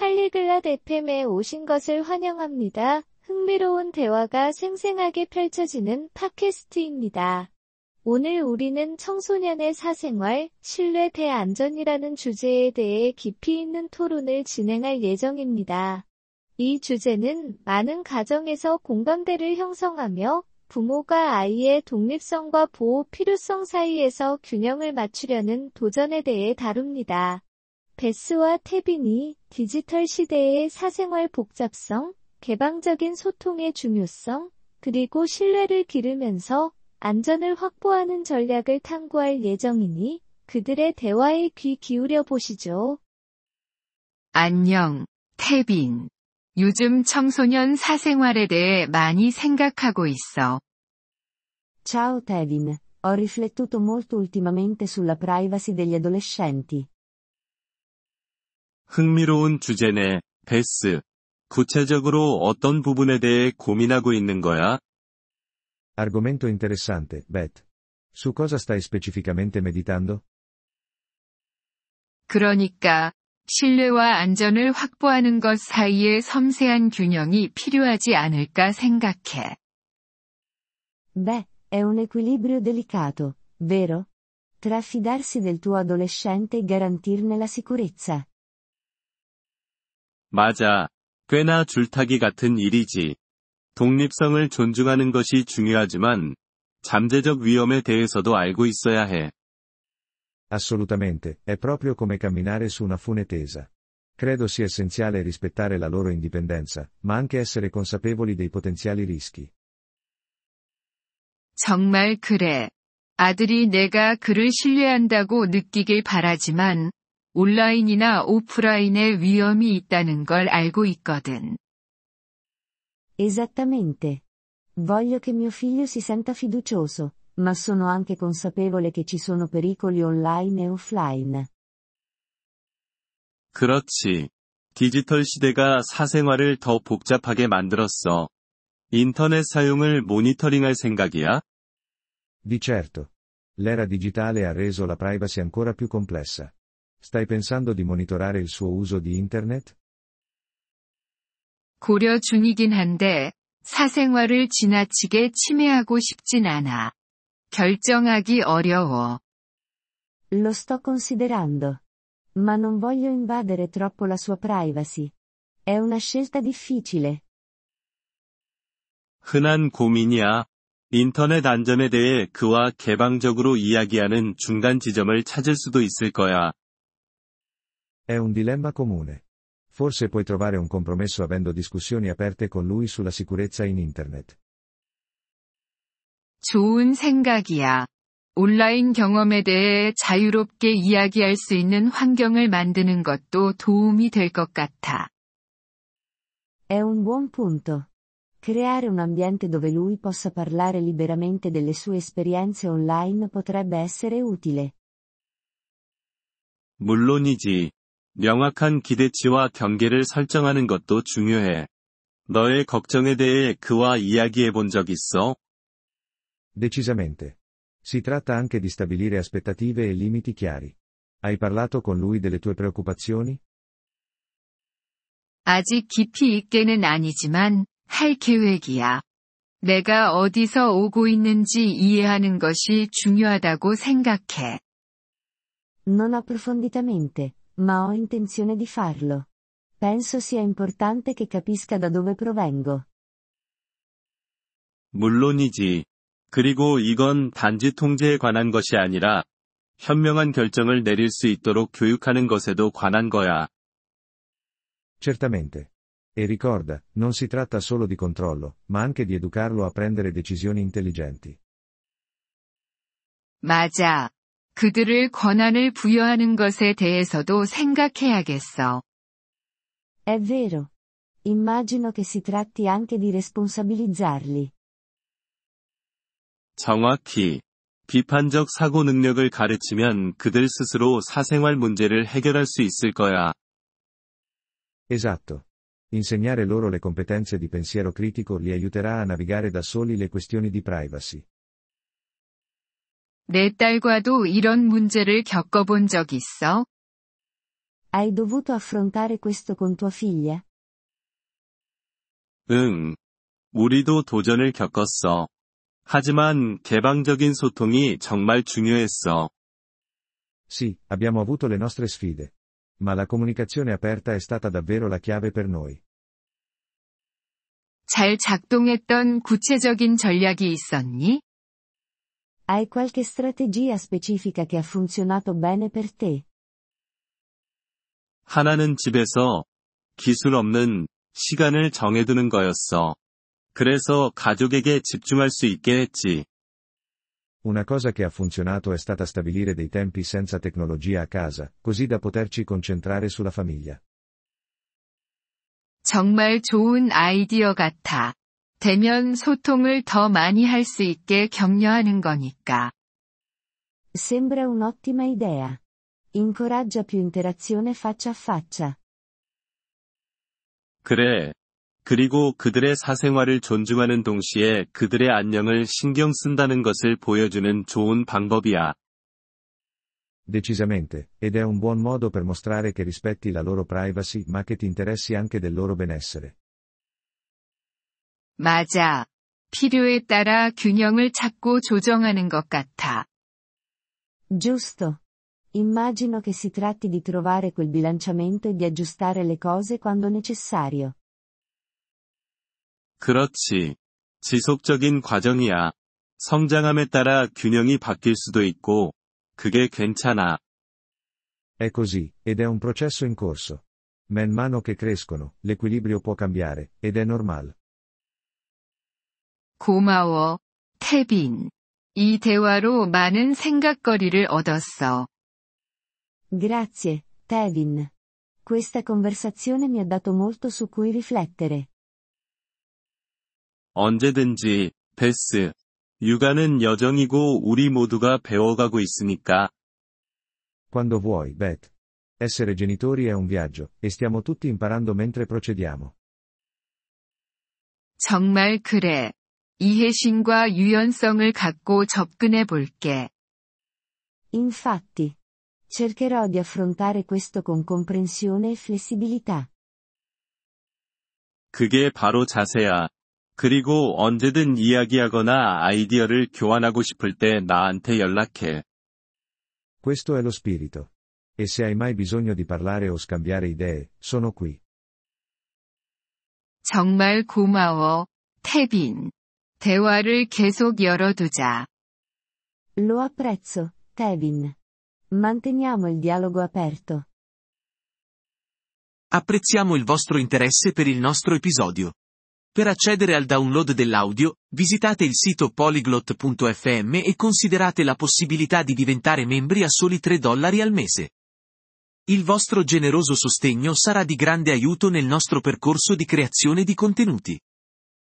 팔리글랏 FM에 오신 것을 환영합니다. 흥미로운 대화가 생생하게 펼쳐지는 팟캐스트입니다. 오늘 우리는 청소년의 사생활, 신뢰 대안전이라는 주제에 대해 깊이 있는 토론을 진행할 예정입니다. 이 주제는 많은 가정에서 공감대를 형성하며 부모가 아이의 독립성과 보호 필요성 사이에서 균형을 맞추려는 도전에 대해 다룹니다. 베스와 태빈이 디지털 시대의 사생활 복잡성, 개방적인 소통의 중요성, 그리고 신뢰를 기르면서 안전을 확보하는 전략을 탐구할 예정이니 그들의 대화에 귀 기울여 보시죠. 안녕, 태빈. 요즘 청소년 사생활에 대해 많이 생각하고 있어. Ciao Tevin, ho riflettuto molto ultimamente sulla privacy degli adolescenti. 흥미로운 주제네, 베스. 구체적으로 어떤 부분에 대해 고민하고 있는 거야? Argomento interessante, Beth. Su cosa stai specificamente meditando? 그러니까, 신뢰와 안전을 확보하는 것 사이의 섬세한 균형이 필요하지 않을까 생각해. Beh, è un equilibrio delicato, vero? Tra fidarsi del tuo adolescente e garantirne la sicurezza. 맞아. 꽤나 줄타기 같은 일이지. 독립성을 존중하는 것이 중요하지만, 잠재적 위험에 대해서도 알고 있어야 해. Assolutamente, è proprio come camminare su una fune tesa. Credo sia essenziale rispettare la loro indipendenza, ma anche essere consapevoli dei potenziali rischi. 정말 그래. 아들이 내가 그를 신뢰한다고 느끼길 바라지만, 온라인이나 오프라인에 위험이 있다는 걸 알고 있거든. Esattamente. Voglio che mio figlio si senta fiducioso, ma sono anche consapevole che ci sono pericoli online e offline. 그렇지. 디지털 시대가 사생활을 더 복잡하게 만들었어. 인터넷 사용을 모니터링할 생각이야? Di certo. L'era digitale ha reso la privacy ancora più complessa. Stai pensando di monitorare il suo uso di Internet? 고려 중이긴 한데, 사생활을 지나치게 침해하고 싶진 않아. 결정하기 어려워. Lo sto considerando. Ma non voglio invadere troppo la sua privacy. È una scelta difficile. 흔한 고민이야. 인터넷 안전에 대해 그와 개방적으로 이야기하는 중간 지점을 찾을 수도 있을 거야. È un dilemma comune. Forse puoi trovare un compromesso avendo discussioni aperte con lui sulla sicurezza in Internet. 좋은 생각이야. 온라인 경험에 대해 자유롭게 이야기할 수 있는 환경을 만드는 것도 도움이 될 것 같아. È un buon punto. Creare un ambiente dove lui possa parlare liberamente delle sue esperienze online potrebbe essere utile. 물론이지. 명확한 기대치와 경계를 설정하는 것도 중요해. 너의 걱정에 대해 그와 이야기해 본 적 있어? Decisamente. Si tratta anche di stabilire aspettative e limiti chiari. Hai parlato con lui delle tue preoccupazioni? 아직 깊이 있게는 아니지만, 할 계획이야. 내가 어디서 오고 있는지 이해하는 것이 중요하다고 생각해. Non approfonditamente, ma ho intenzione di farlo. Penso sia importante che capisca da dove provengo. 물론이지. 그리고 이건 단지 통제에 관한 것이 아니라, 현명한 결정을 내릴 수 있도록 교육하는 것에도 관한 거야. Certamente. E ricorda, non si tratta solo di controllo, ma anche di educarlo a prendere decisioni intelligenti. 맞아. 그들을 권한을 부여하는 것에 대해서도 생각해야겠어. È vero. Immagino che si tratti anche di responsabilizzarli. 정확히. 비판적 사고 능력을 가르치면 그들 스스로 사생활 문제를 해결할 수 있을 거야. Esatto. Insegnare loro le competenze di pensiero critico li aiuterà a navigare da soli le questioni di privacy. 내 딸과도 이런 문제를 겪어본 적 있어? Hai dovuto affrontare questo con tua figlia? 응. 우리도 도전을 겪었어. 하지만 개방적인 소통이 정말 중요했어. Sì, abbiamo avuto le nostre sfide. Ma la comunicazione aperta è stata davvero la chiave per noi. 잘 작동했던 구체적인 전략이 있었니? Hai qualche strategia specifica che ha funzionato bene per te? 하나는 집에서 기술 없는 시간을 정해두는 거였어. 그래서 가족에게 집중할 수 있게 했지. Una cosa che ha funzionato è stata stabilire dei tempi senza tecnologia a casa, così da poterci concentrare sulla famiglia. 정말 좋은 아이디어 같아. 대면 소통을 더 많이 할 수 있게 격려하는 거니까. Sembra un'ottima idea. Incoraggia più interazione faccia a faccia. 그래. 그리고 그들의 사생활을 존중하는 동시에 그들의 안녕을 신경 쓴다는 것을 보여주는 좋은 방법이야. Decisamente, ed è un buon modo per mostrare che rispetti la loro privacy ma che ti interessi anche del loro benessere. 맞아. 필요에 따라 균형을 찾고 조정하는 것 같아. Giusto. Immagino che si tratti di trovare quel bilanciamento e di aggiustare le cose quando necessario. 그렇지. 지속적인 과정이야. 성장함에 따라 균형이 바뀔 수도 있고, 그게 괜찮아. È così, ed è un processo in corso. Man mano che crescono, l'equilibrio può cambiare, ed è normale. 고마워, 태빈. 이 대화로 많은 생각거리를 얻었어. Grazie, Tevin. Questa conversazione mi ha dato molto su cui riflettere. 언제든지, 베스. 육아는 여정이고 우리 모두가 배워가고 있으니까. Quando vuoi, Beth. Essere genitori è un viaggio, e stiamo tutti imparando mentre procediamo. 정말 그래. 이해심과 유연성을 갖고 접근해 볼게. Infatti. Cercherò di affrontare questo con comprensione e flessibilità. 그게 바로 자세야. 그리고 언제든 이야기하거나 아이디어를 교환하고 싶을 때 나한테 연락해. Questo è lo spirito. E se hai mai bisogno di parlare o scambiare idee, sono qui. 정말 고마워, 태빈. 대화를 계속 열어두자. Lo apprezzo, Tevin. Manteniamo il dialogo aperto. Apprezziamo il vostro interesse per il nostro episodio. Per accedere al download dell'audio, visitate il sito polyglot.fm e considerate la possibilità di diventare membri a soli 3 dollari al mese. Il vostro generoso sostegno sarà di grande aiuto nel nostro percorso di creazione di contenuti.